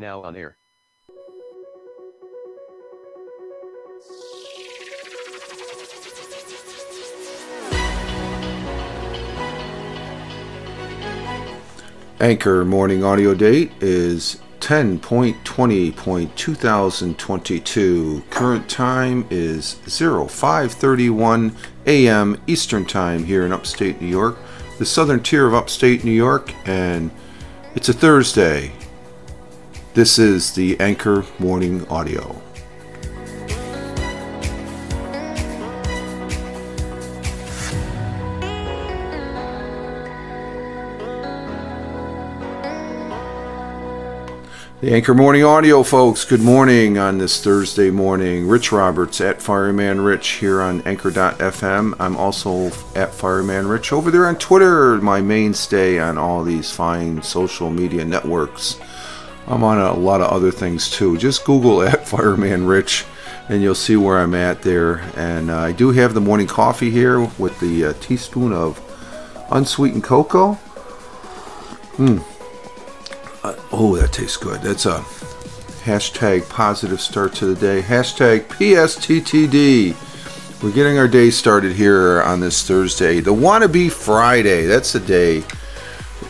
now on air. Anchor morning audio date is 10.20.2022. Current time is 0531 a.m. Eastern Time here in upstate New York, the southern tier of upstate New York, and it's a Thursday. This is the Anchor Morning Audio. The Anchor Morning Audio, folks. Good morning on this Thursday morning. Rich Roberts at Fireman Rich here on Anchor.fm. I'm also at Fireman Rich over there on Twitter, my mainstay on all these fine social media networks. I'm on a lot of other things too. Just Google at Fireman Rich and you'll see where I'm at there. And uh, I do have the morning coffee here with the uh, teaspoon of unsweetened cocoa. Hmm. Uh, oh, that tastes good. That's a hashtag positive start to the day. Hashtag PSTTD. We're getting our day started here on this Thursday. The Wannabe Friday. That's the day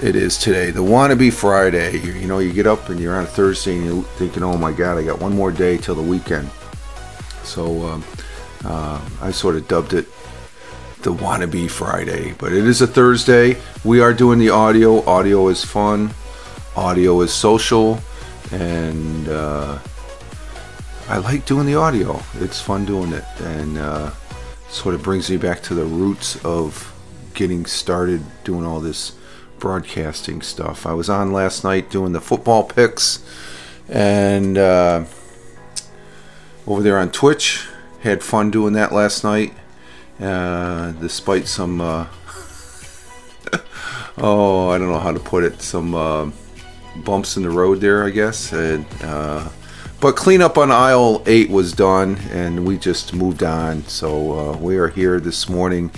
it is today. The Wannabe Friday. You, you know, you get up and you're on a Thursday and you're thinking, oh my God, I got one more day till the weekend. So um, uh, I sort of dubbed it the Wannabe Friday. But it is a Thursday. We are doing the audio. Audio is fun audio is social and uh, I like doing the audio. It's fun doing it and uh, sort of brings me back to the roots of getting started doing all this broadcasting stuff. I was on last night doing the football picks and uh, over there on Twitch. Had fun doing that last night, uh, despite some. Uh, oh, I don't know how to put it. Some uh, bumps in the road there, I guess. And, uh, but cleanup on aisle eight was done, and we just moved on. So uh, we are here this morning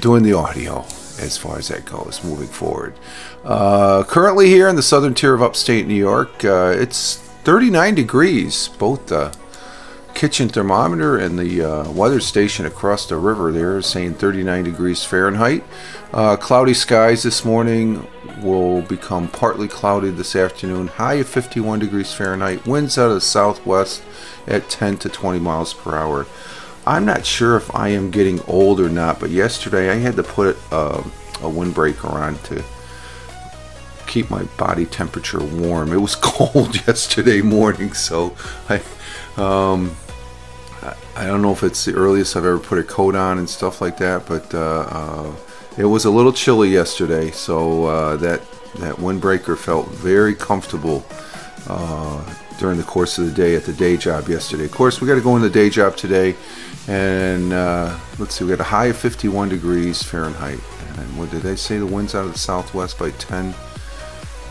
doing the audio as far as that goes, moving forward. Uh, currently here in the southern tier of upstate New York, uh, it's 39 degrees. Both the kitchen thermometer and the uh, weather station across the river there saying 39 degrees Fahrenheit. Uh, cloudy skies this morning will become partly cloudy this afternoon. High of 51 degrees Fahrenheit. Winds out of the southwest at 10 to 20 miles per hour. I'm not sure if I am getting old or not, but yesterday I had to put uh, a windbreaker on to keep my body temperature warm. It was cold yesterday morning, so I. Um, I don't know if it's the earliest I've ever put a coat on and stuff like that, but uh, uh, it was a little chilly yesterday, so uh, that that windbreaker felt very comfortable uh, during the course of the day at the day job yesterday. Of course, we got to go in the day job today, and uh, let's see, we got a high of 51 degrees Fahrenheit. And what did they say? The winds out of the southwest by 10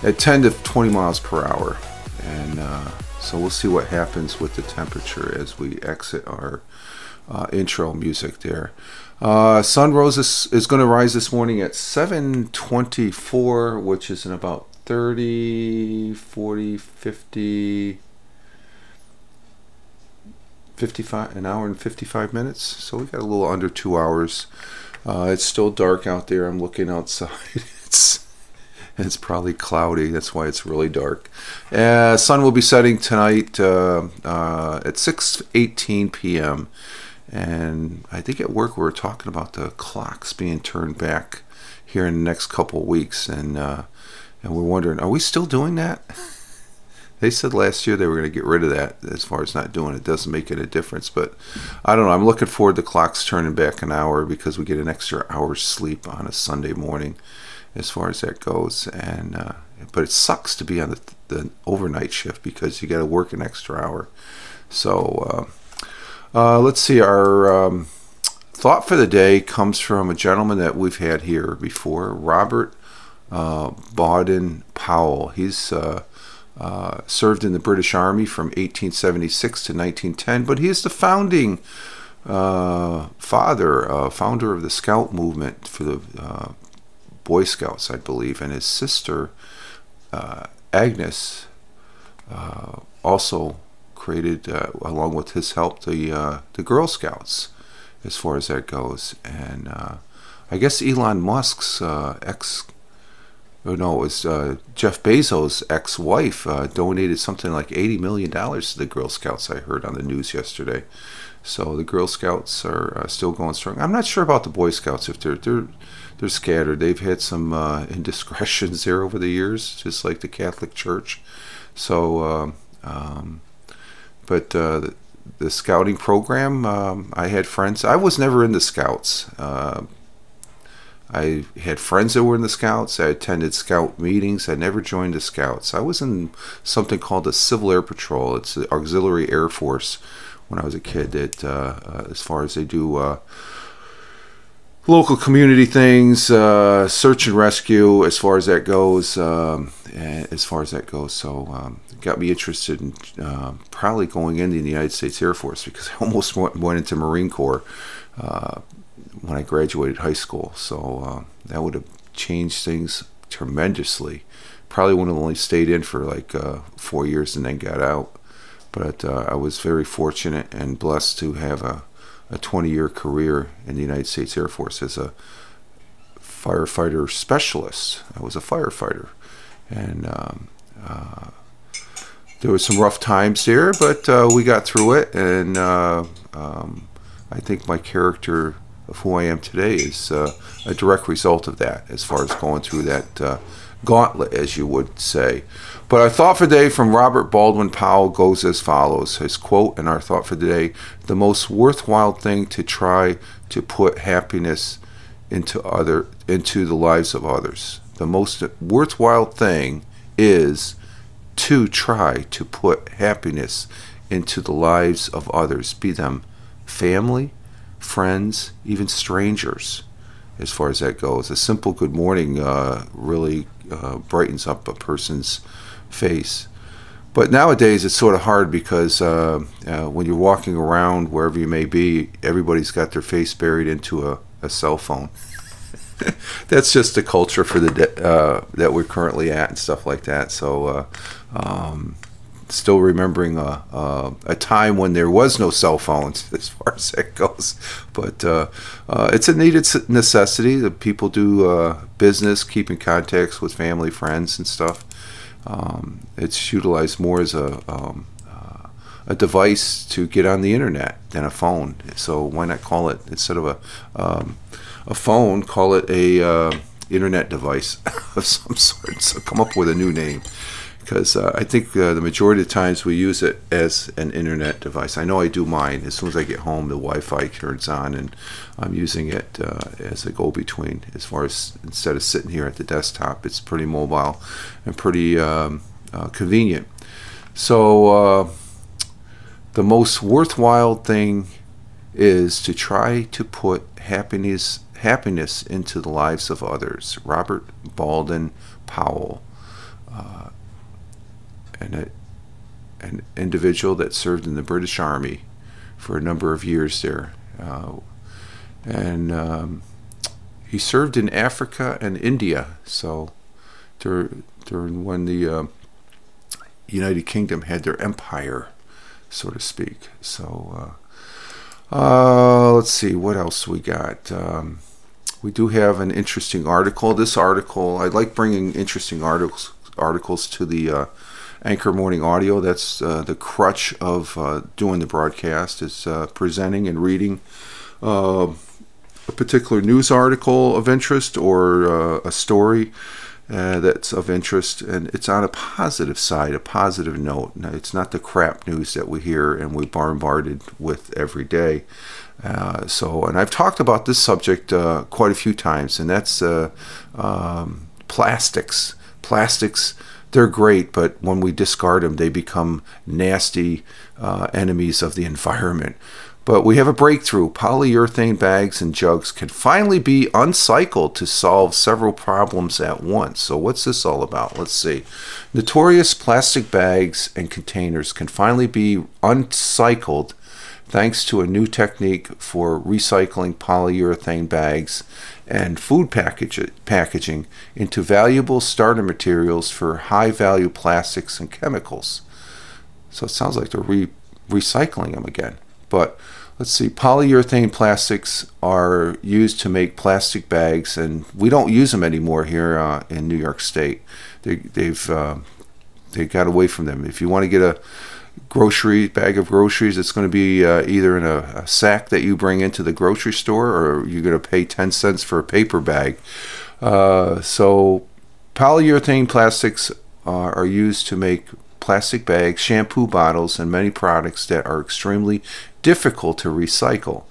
at 10 to 20 miles per hour, and uh, so we'll see what happens with the temperature as we exit our uh, intro music there. Uh, sun rose is, is going to rise this morning at 7.24, which is in about 30, 40, 50, 55, an hour and 55 minutes. So we got a little under two hours. Uh, it's still dark out there. I'm looking outside. it's it's probably cloudy. That's why it's really dark. Uh, sun will be setting tonight uh, uh, at 6:18 p.m. And I think at work we were talking about the clocks being turned back here in the next couple weeks, and uh, and we're wondering, are we still doing that? They said last year they were going to get rid of that as far as not doing it. Doesn't make it a difference, but I don't know. I'm looking forward to clocks turning back an hour because we get an extra hour's sleep on a Sunday morning as far as that goes. And uh, but it sucks to be on the, the overnight shift because you got to work an extra hour. So uh, uh, let's see. Our um, thought for the day comes from a gentleman that we've had here before, Robert uh, Baden Powell. He's uh, uh, served in the British Army from 1876 to 1910, but he is the founding uh, father, uh, founder of the Scout movement for the uh, Boy Scouts, I believe, and his sister uh, Agnes also created, along with his help, the the Girl Scouts, as far as that goes. And I guess Elon Musk's ex, oh no, it was uh, Jeff Bezos' ex-wife donated something like eighty million dollars to the Girl Scouts. I heard on the news yesterday. So the Girl Scouts are still going strong. I'm not sure about the Boy Scouts if they're they're they're scattered. They've had some indiscretions there over the years, just like the Catholic Church. So. Um, um, but uh, the, the, scouting program, um, I had friends. I was never in the scouts. I had friends that were in the scouts. I attended scout meetings. I never joined the scouts. I was in something called the Civil Air Patrol. It's the Auxiliary Air Force when I was a kid. That uh, uh as far as they do uh, local community things, uh, search and rescue, as far as that goes. Um, as far as that goes, so um, got me interested in uh, probably going into the United States Air Force because I almost went, went into Marine Corps uh, when I graduated high school. So uh, that would have changed things tremendously. Probably would have only stayed in for like uh, four years and then got out. But uh, I was very fortunate and blessed to have a a 20 year career in the United States Air Force as a firefighter specialist. I was a firefighter. And um, uh, there was some rough times there, but uh, we got through it. And uh, um, I think my character of who I am today is uh, a direct result of that, as far as going through that uh, gauntlet, as you would say. But our thought for the day from Robert Baldwin Powell goes as follows. His quote and our thought for the day the most worthwhile thing to try to put happiness into other into the lives of others. The most worthwhile thing is to try to put happiness into the lives of others, be them family, friends, even strangers, as far as that goes. A simple good morning uh, really uh, brightens up a person's face. But nowadays it's sort of hard because uh, uh, when you're walking around wherever you may be, everybody's got their face buried into a, a cell phone. That's just the culture for the uh, that we're currently at and stuff like that. So, uh, um, still remembering a, a, a, time when there was no cell phones as far as that goes. But uh, uh, it's a needed necessity that people do uh, business, keeping contacts with family, friends, and stuff. Um, it's utilized more as a um, uh, a device to get on the internet than a phone. So why not call it instead of a um, a phone, call it a uh, internet device of some sort. So come up with a new name because uh, I think uh, the majority of times we use it as an internet device. I know I do mine. As soon as I get home, the Wi-Fi turns on, and I'm using it uh, as a go-between. As far as instead of sitting here at the desktop, it's pretty mobile and pretty um, uh, convenient. So uh, the most worthwhile thing is to try to put happiness happiness into the lives of others. Robert Baldwin Powell. Uh, and a, an individual that served in the British Army for a number of years there. Uh, and um, he served in Africa and India. So during, during when the uh, United Kingdom had their empire, so to speak. So uh, uh, let's see, what else we got? Um, we do have an interesting article. This article, I like bringing interesting articles articles to the uh, Anchor Morning Audio. That's uh, the crutch of uh, doing the broadcast is uh, presenting and reading uh, a particular news article of interest or uh, a story uh, that's of interest, and it's on a positive side, a positive note. Now, it's not the crap news that we hear and we're bombarded with every day. so, and I've talked about this subject quite a few times, and that's um, plastics. Plastics they're great, but when we discard them, they become nasty uh, enemies of the environment. But we have a breakthrough. Polyurethane bags and jugs can finally be uncycled to solve several problems at once. So, what's this all about? Let's see. Notorious plastic bags and containers can finally be uncycled thanks to a new technique for recycling polyurethane bags and food package, packaging into valuable starter materials for high value plastics and chemicals. So it sounds like they're re- recycling them again. But let's see, polyurethane plastics are used to make plastic bags, and we don't use them anymore here uh, in New York State. They, they've uh, they got away from them. If you want to get a grocery bag of groceries, it's going to be uh, either in a, a, sack that you bring into the grocery store, or you're going to pay 10 cents for a paper bag. Uh, so polyurethane plastics are used to make plastic bags, shampoo bottles, and many products that are extremely difficult to recycle.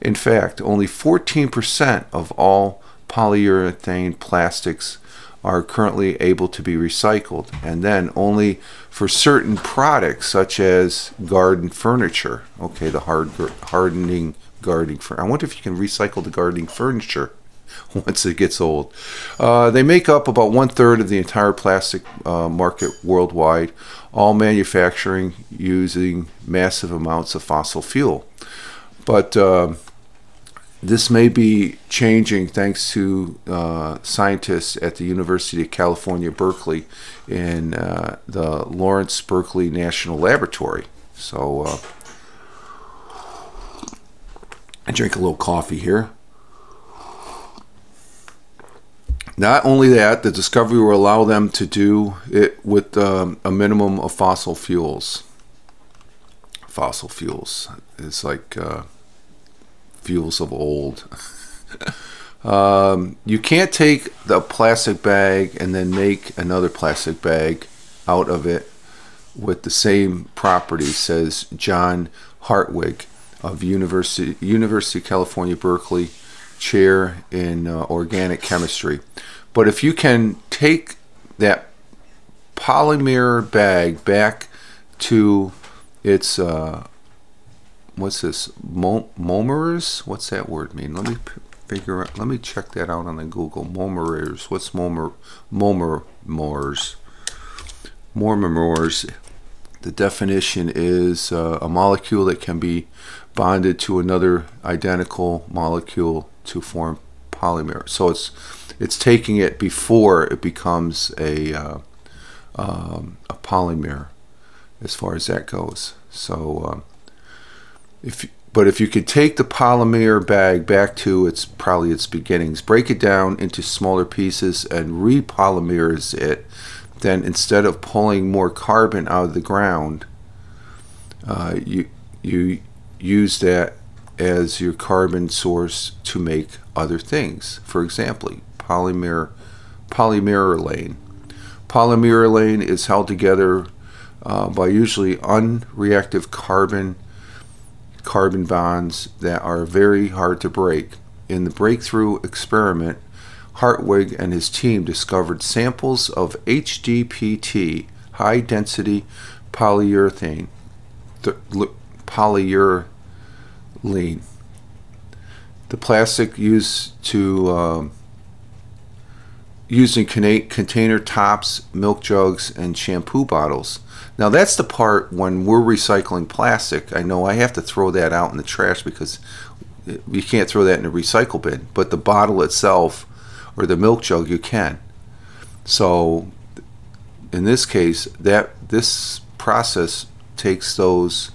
In fact, only 14% of all polyurethane plastics are currently able to be recycled, and then only for certain products such as garden furniture. Okay, the hard hardening gardening furniture. I wonder if you can recycle the gardening furniture once it gets old. Uh, they make up about one third of the entire plastic uh, market worldwide, all manufacturing using massive amounts of fossil fuel. But uh, this may be changing thanks to uh, scientists at the University of California, Berkeley, in uh, the Lawrence Berkeley National Laboratory. So uh, I drink a little coffee here. Not only that, the discovery will allow them to do it with um, a minimum of fossil fuels. Fossil fuels. It's like uh, fuels of old. um, you can't take the plastic bag and then make another plastic bag out of it with the same properties, says John Hartwig of University University of California Berkeley, chair in uh, organic chemistry. But if you can take that polymer bag back to its uh, what's this? Monomers what's that word mean? Let me figure out let me check that out on the google. Monomers what's momer monomers monomers the definition is uh, a molecule that can be bonded to another identical molecule to form polymer. So it's it's taking it before it becomes a uh, um, a polymer as far as that goes. So um, if but if you could take the polymer bag back to its probably its beginnings, break it down into smaller pieces and repolymerize it, then instead of pulling more carbon out of the ground, uh, you you use that as your carbon source to make other things. For example, polymer polymerylene. Polymerylene is held together uh, by usually unreactive carbon carbon bonds that are very hard to break. In the breakthrough experiment, Hartwig and his team discovered samples of HDPE, high density polyurethane, th- polyurethane, the plastic used to um, used in container tops, milk jugs, and shampoo bottles. Now that's the part when we're recycling plastic. I know I have to throw that out in the trash because you can't throw that in a recycle bin. But the bottle itself or the milk jug you can. So in this case, that this process takes those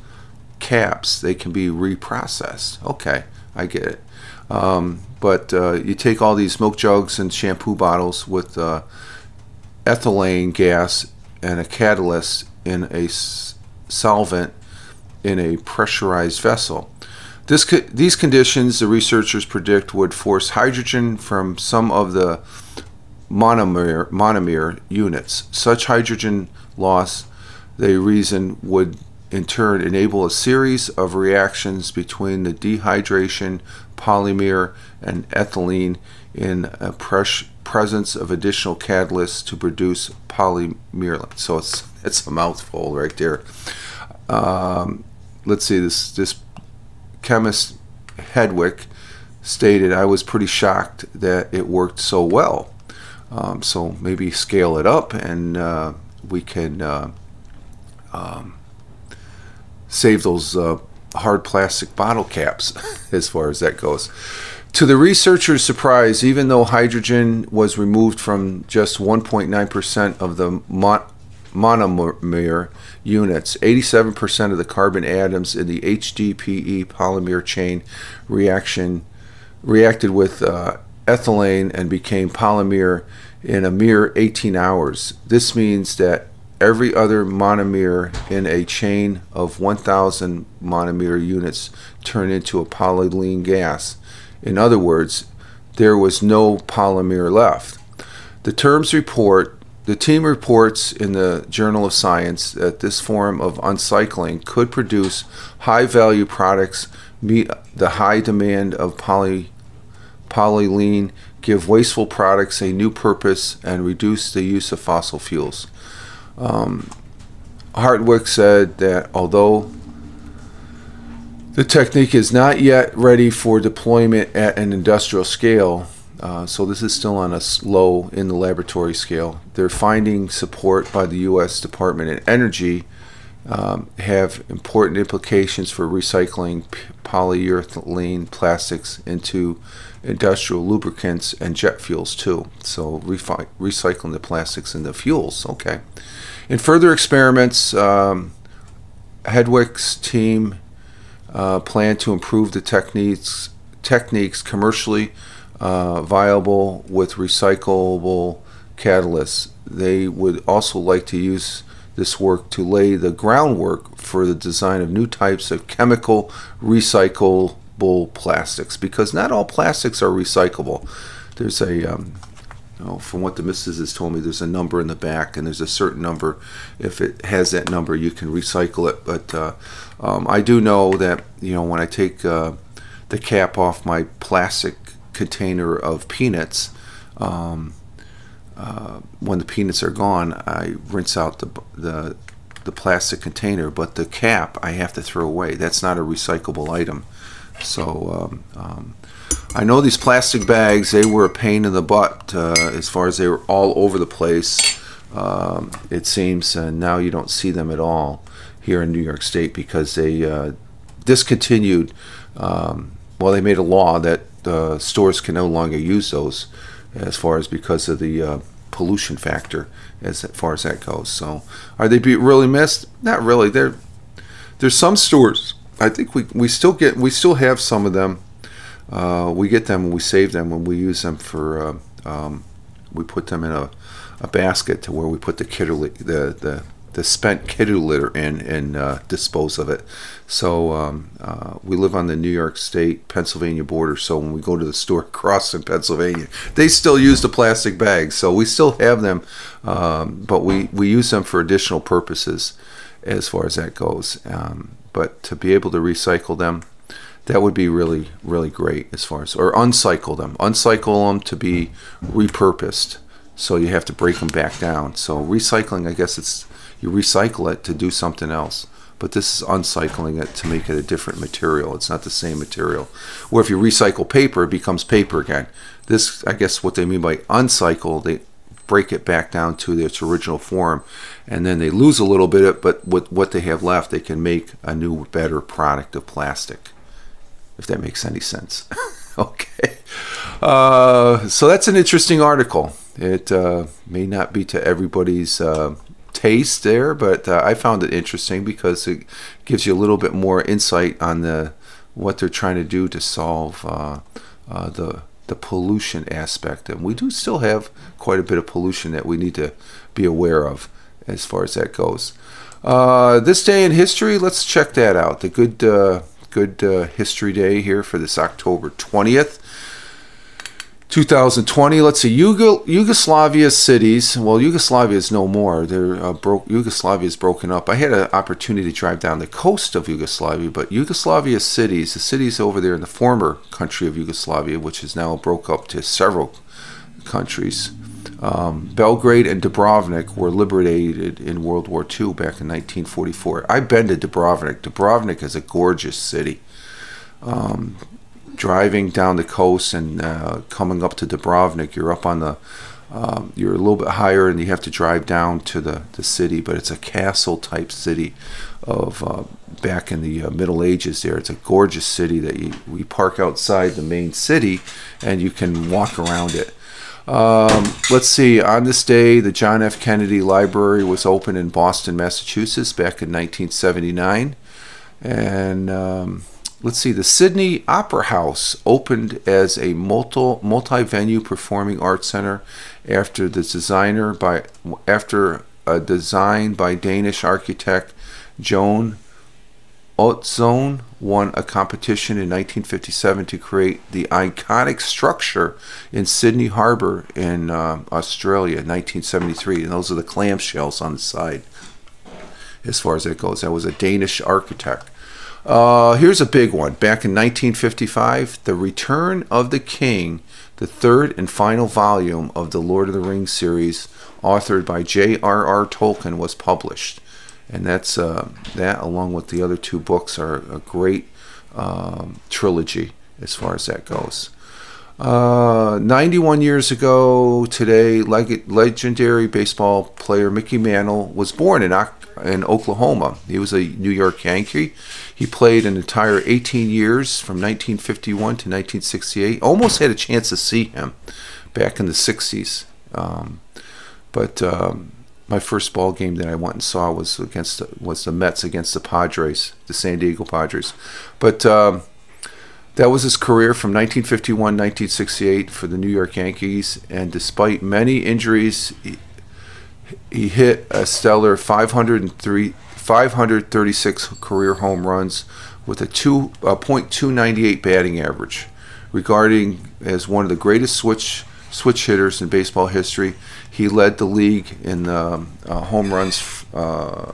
caps. They can be reprocessed. Okay, I get it. Um, but uh, you take all these milk jugs and shampoo bottles with uh, ethylene gas and a catalyst in a solvent in a pressurized vessel. This, these conditions, the researchers predict, would force hydrogen from some of the monomer, monomer units. Such hydrogen loss, they reason, would in turn enable a series of reactions between the dehydration polymer and ethylene in a pres- presence of additional catalysts to produce polymerylene. So it's it's a mouthful right there. Um, let's see this this chemist Hedwick stated I was pretty shocked that it worked so well. Um, so maybe scale it up and uh, we can uh, um, save those uh, hard plastic bottle caps, as far as that goes. To the researchers' surprise, even though hydrogen was removed from just 1.9% of the mon- monomer units, 87% of the carbon atoms in the HDPE polymer chain reaction reacted with uh, ethylene and became polymer in a mere 18 hours. This means that every other monomer in a chain of 1,000 monomer units turned into a polyylene gas. In other words, there was no polymer left. The terms report the team reports in the Journal of Science that this form of uncycling could produce high value products, meet the high demand of poly, polyylene, give wasteful products a new purpose, and reduce the use of fossil fuels. Um, Hartwig said that although the technique is not yet ready for deployment at an industrial scale, uh, so this is still on a low in the laboratory scale. They're finding support by the U.S. Department of Energy um, have important implications for recycling polyurethane plastics into industrial lubricants and jet fuels too. So refi- recycling the plastics into fuels. Okay. In further experiments, um, Hedwig's team uh, plan to improve the techniques techniques commercially uh, viable with recyclable catalysts. They would also like to use this work to lay the groundwork for the design of new types of chemical recyclable plastics because not all plastics are recyclable. There's a um, know, from what the missus has told me, there's a number in the back, and there's a certain number. If it has that number, you can recycle it. But uh, um, I do know that you know when I take uh, the cap off my plastic container of peanuts, um, uh, when the peanuts are gone, I rinse out the the the plastic container, but the cap I have to throw away. That's not a recyclable item. So um, um, I know these plastic bags, they were a pain in the butt uh, as far as they were all over the place, um, it seems, and now you don't see them at all here in New York State because they uh, discontinued, um, well, they made a law that uh, stores can no longer use those as far as because of the uh, pollution factor as far as that goes. So are they really missed? Not really. There, there's some stores. I think we, we still get we still have some of them uh, we get them and we save them and we use them for uh, um, we put them in a, a basket to where we put the kidder the the the spent kitty litter in and uh, dispose of it. So um, uh, we live on the New York State Pennsylvania border. So when we go to the store across in Pennsylvania, they still use the plastic bags. So we still have them, um, but we we use them for additional purposes as far as that goes. Um, but to be able to recycle them that would be really really great as far as or uncycle them. Uncycle them to be repurposed. So you have to break them back down. So recycling i guess it's you recycle it to do something else. But this is uncycling it to make it a different material. It's not the same material. Where if you recycle paper it becomes paper again. This i guess what they mean by uncycle they break it back down to its original form. And then they lose a little bit of it, but with what they have left they can make a new better product of plastic if that makes any sense. okay. Uh, so that's an interesting article. It uh, may not be to everybody's uh, taste there, but uh, I found it interesting because it gives you a little bit more insight on the what they're trying to do to solve uh, uh, the the pollution aspect. And we do still have quite a bit of pollution that we need to be aware of as far as that goes. this day in history, let's check that out. The good good uh, history day here for this October 20th. 2020. Let's see, Yugoslavia Yugoslavia cities. Well, Yugoslavia is no more. They're uh. Yugoslavia is broken up. I had an opportunity to drive down the coast of Yugoslavia, but Yugoslavia cities, the cities over there in the former country of Yugoslavia, which is now broke up to several countries. Um, Belgrade and Dubrovnik were liberated in World War II back in 1944. I've been to Dubrovnik. Dubrovnik is a gorgeous city. Um, driving down the coast and uh, coming up to Dubrovnik, you're up on the um, you're a little bit higher and you have to drive down to the, the city, but it's a castle type city of uh, back in the uh, Middle Ages there. It's a gorgeous city that you, we park outside the main city and you can walk around it. Um, let's see, on this day, the John F. Kennedy Library was opened in Boston, Massachusetts back in 1979. And um, let's see, the Sydney Opera House opened as a multi multi venue performing arts center after the designer by after a design by Danish architect Joan Utzon won a competition in 1957 to create the iconic structure in Sydney Harbour in uh, Australia in 1973. And those are the clamshells on the side as far as that goes. That was a Danish architect. Uh, here's a big one. Back in 1955, The Return of the King, the third and final volume of the Lord of the Rings series, authored by J.R.R. Tolkien, was published and that's uh, that along with the other two books are a great um, trilogy as far as that goes. Uh, 91 years ago today, leg- legendary baseball player Mickey Mantle was born in, in Oklahoma. He was a New York Yankee. He played an entire 18 years from 1951 to 1968. Almost had a chance to see him back in the 60s. Um, but um, my first ball game that I went and saw was against the, was the Mets against the Padres, the San Diego Padres. But um, that was his career from 1951 1968 for the New York Yankees. And despite many injuries, he, he hit a stellar 503, 536 career home runs with a two, uh, .298 batting average, regarding as one of the greatest switch switch hitters in baseball history. He led the league in uh, home runs, uh,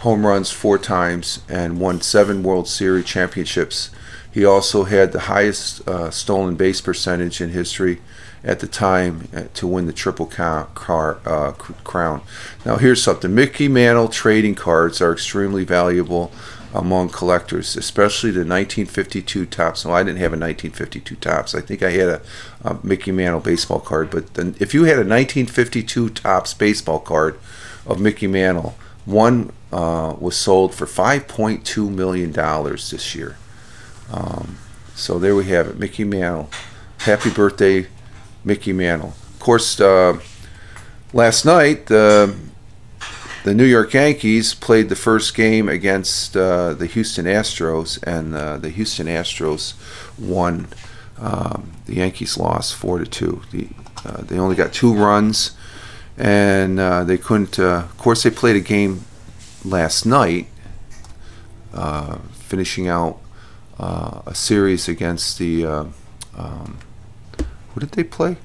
home runs four times, and won seven World Series championships. He also had the highest uh, stolen base percentage in history at the time uh, to win the Triple car, uh, Crown. Now, here's something Mickey Mantle trading cards are extremely valuable among collectors, especially the 1952 Topps. No, I didn't have a 1952 Topps. I think I had a, a Mickey Mantle baseball card. But then if you had a 1952 Topps baseball card of Mickey Mantle, one uh, was sold for 5.2 million dollars this year. Um, so there we have it, Mickey Mantle. Happy birthday, Mickey Mantle. Of course, uh, last night. Uh, the New York Yankees played the first game against uh, the Houston Astros, and uh, the Houston Astros won. Um, the Yankees lost four to two. The, uh, they only got two runs, and uh, they couldn't. Uh, of course, they played a game last night, uh, finishing out a series against the. Um, who did they play?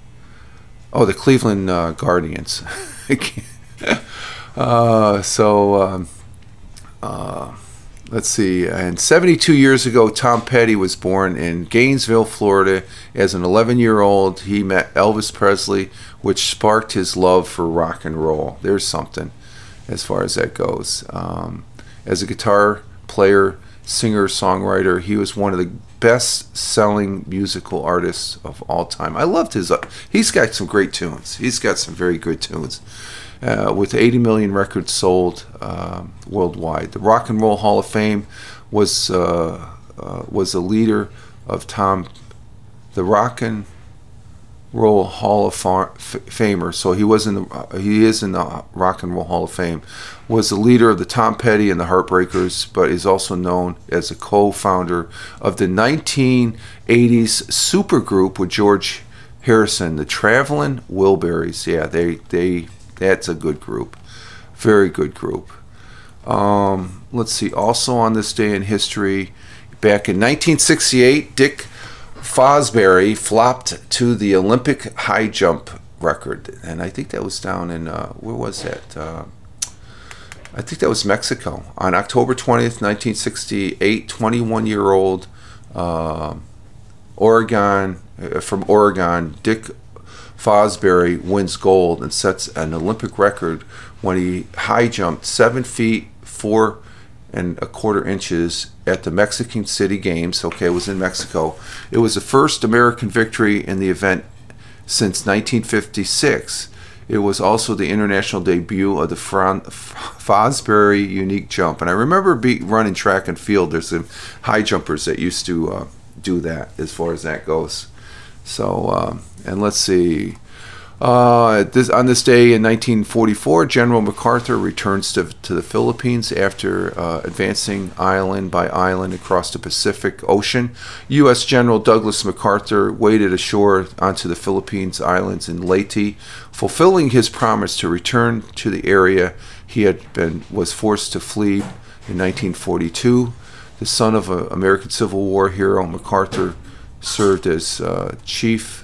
Oh, the Cleveland Guardians. Uh, so um, uh, let's see. And 72 years ago, Tom Petty was born in Gainesville, Florida. As an 11 year old, he met Elvis Presley, which sparked his love for rock and roll. There's something as far as that goes. Um, as a guitar player, singer, songwriter, he was one of the best selling musical artists of all time. I loved his. Uh, he's got some great tunes. He's got some very good tunes uh, with 80 million records sold uh, worldwide. The Rock and Roll Hall of Fame was uh, uh was a leader of Tom, the Rock and Roll Hall of Famer. So he was in the uh, he is in the Rock and Roll Hall of Fame. Was the leader of the Tom Petty and the Heartbreakers, but is also known as a co-founder of the 1980s supergroup with George Harrison, the Traveling Wilburys. Yeah, they they that's a good group. Very good group. Um, let's see. Also on this day in history, back in 1968, Dick Fosbury flopped to the Olympic high jump record, and I think that was down in uh, where was that? Uh, I think that was Mexico on October 20th, 1968. 21 year old uh, Oregon from Oregon, Dick Fosbury wins gold and sets an Olympic record when he high jumped seven feet four and a quarter inches at the Mexican City Games. Okay, it was in Mexico. It was the first American victory in the event since 1956. It was also the international debut of the Fosbury unique jump. And I remember be- running track and field. There's some high jumpers that used to uh, do that as far as that goes. So, uh, and let's see. Uh, this, on this day in 1944, General MacArthur returns to, to the Philippines after uh, advancing island by island across the Pacific Ocean. U.S. General Douglas MacArthur waded ashore onto the Philippines islands in Leyte, fulfilling his promise to return to the area he had been was forced to flee in 1942. The son of an American Civil War hero, MacArthur served as uh, chief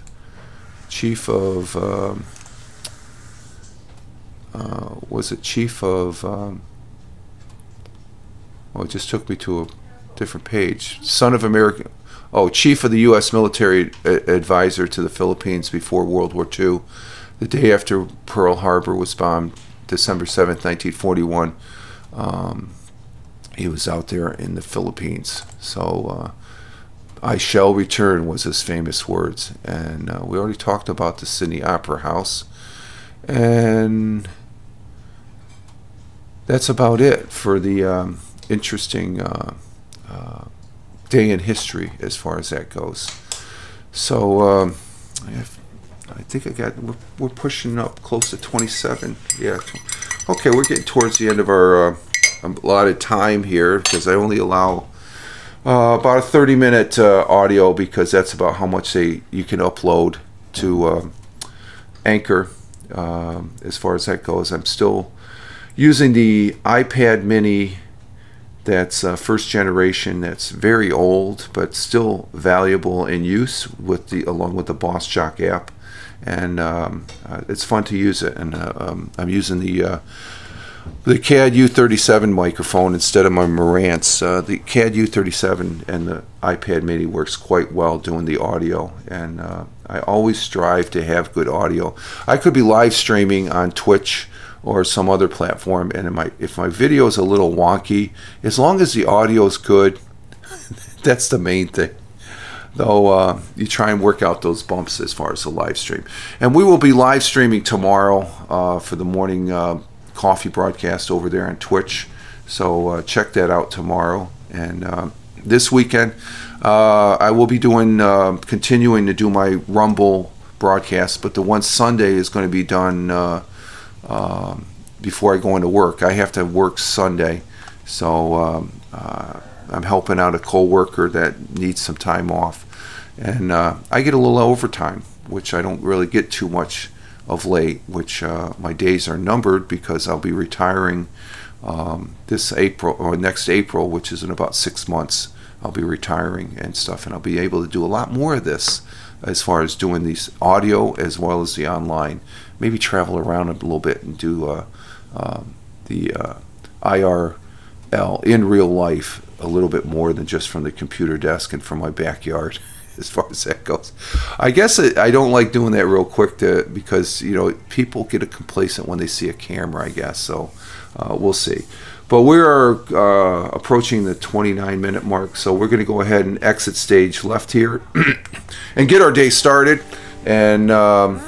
chief of um, uh, was it chief of um, it just took me to a different page. Son of american oh chief of the u.s military a- advisor to the philippines before world war ii the day after pearl harbor was bombed december 7th 1941 um, he was out there in the philippines. So uh, I shall return was his famous words. And uh, we already talked about the Sydney Opera House. And that's about it for the um, interesting uh, uh, day in history as far as that goes. So um, I think I got, we're, we're, pushing up close to 27. Yeah. Okay, we're getting towards the end of our uh, allotted time here because I only allow uh, about a 30 minute uh, audio because that's about how much they you can upload to uh, Anchor um, as far as that goes. I'm still using the iPad mini that's uh, first generation that's very old but still valuable in use with the along with the Boss Jock app and um, uh, it's fun to use it and uh, um, I'm using the the CAD U37 microphone instead of my Marantz. Uh, the CAD U37 and the iPad Mini works quite well doing the audio, and uh, I always strive to have good audio. I could be live streaming on Twitch or some other platform, and my, if my video is a little wonky, as long as the audio is good, that's the main thing. Though uh, you try and work out those bumps as far as the live stream, and we will be live streaming tomorrow uh, for the morning uh, coffee broadcast over there on Twitch. So uh, check that out tomorrow. And uh, this weekend, uh, I will be doing, uh, continuing to do my Rumble broadcast, but the one Sunday is going to be done uh, um, before I go into work. I have to work Sunday, so um, I'm helping out a coworker that needs some time off, and I get a little overtime, which I don't really get too much of late, which uh, my days are numbered because I'll be retiring um, this April or next April, which is in about six months. I'll be retiring and stuff, and I'll be able to do a lot more of this as far as doing these audio as well as the online. Maybe travel around a little bit and do uh, um, the uh, IRL in real life a little bit more than just from the computer desk and from my backyard. As far as that goes. I guess it, I don't like doing that real quick to because you know people get complacent when they see a camera. I guess so. Uh, we'll see. But we are uh, approaching the 29 minute mark, so we're going to go ahead and exit stage left here and get our day started and um,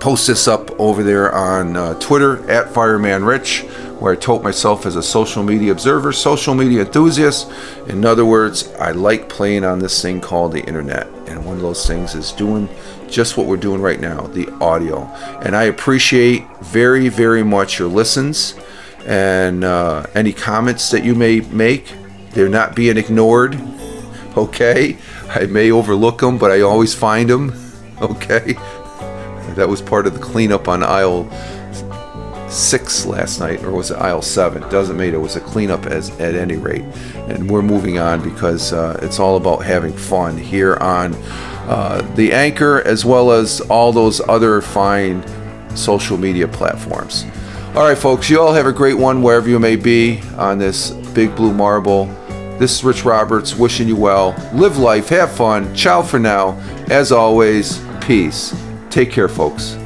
post this up over there on uh, Twitter at Fireman Rich where I tote myself as a social media observer, social media enthusiast. In other words, I like playing on this thing called the internet. And one of those things is doing just what we're doing right now the audio. And I appreciate very, very much your listens and uh, any comments that you may make. They're not being ignored. Okay? I may overlook them, but I always find them. Okay? That was part of the cleanup on aisle six last night, or was it aisle seven? Doesn't matter. It was a cleanup as at any rate, and we're moving on because uh, it's all about having fun here on uh, the Anchor as well as all those other fine social media platforms. All right, folks, you all have a great one wherever you may be on this big blue marble. This is Rich Roberts wishing you well. Live life, have fun. Ciao for now. As always, peace. Take care, folks.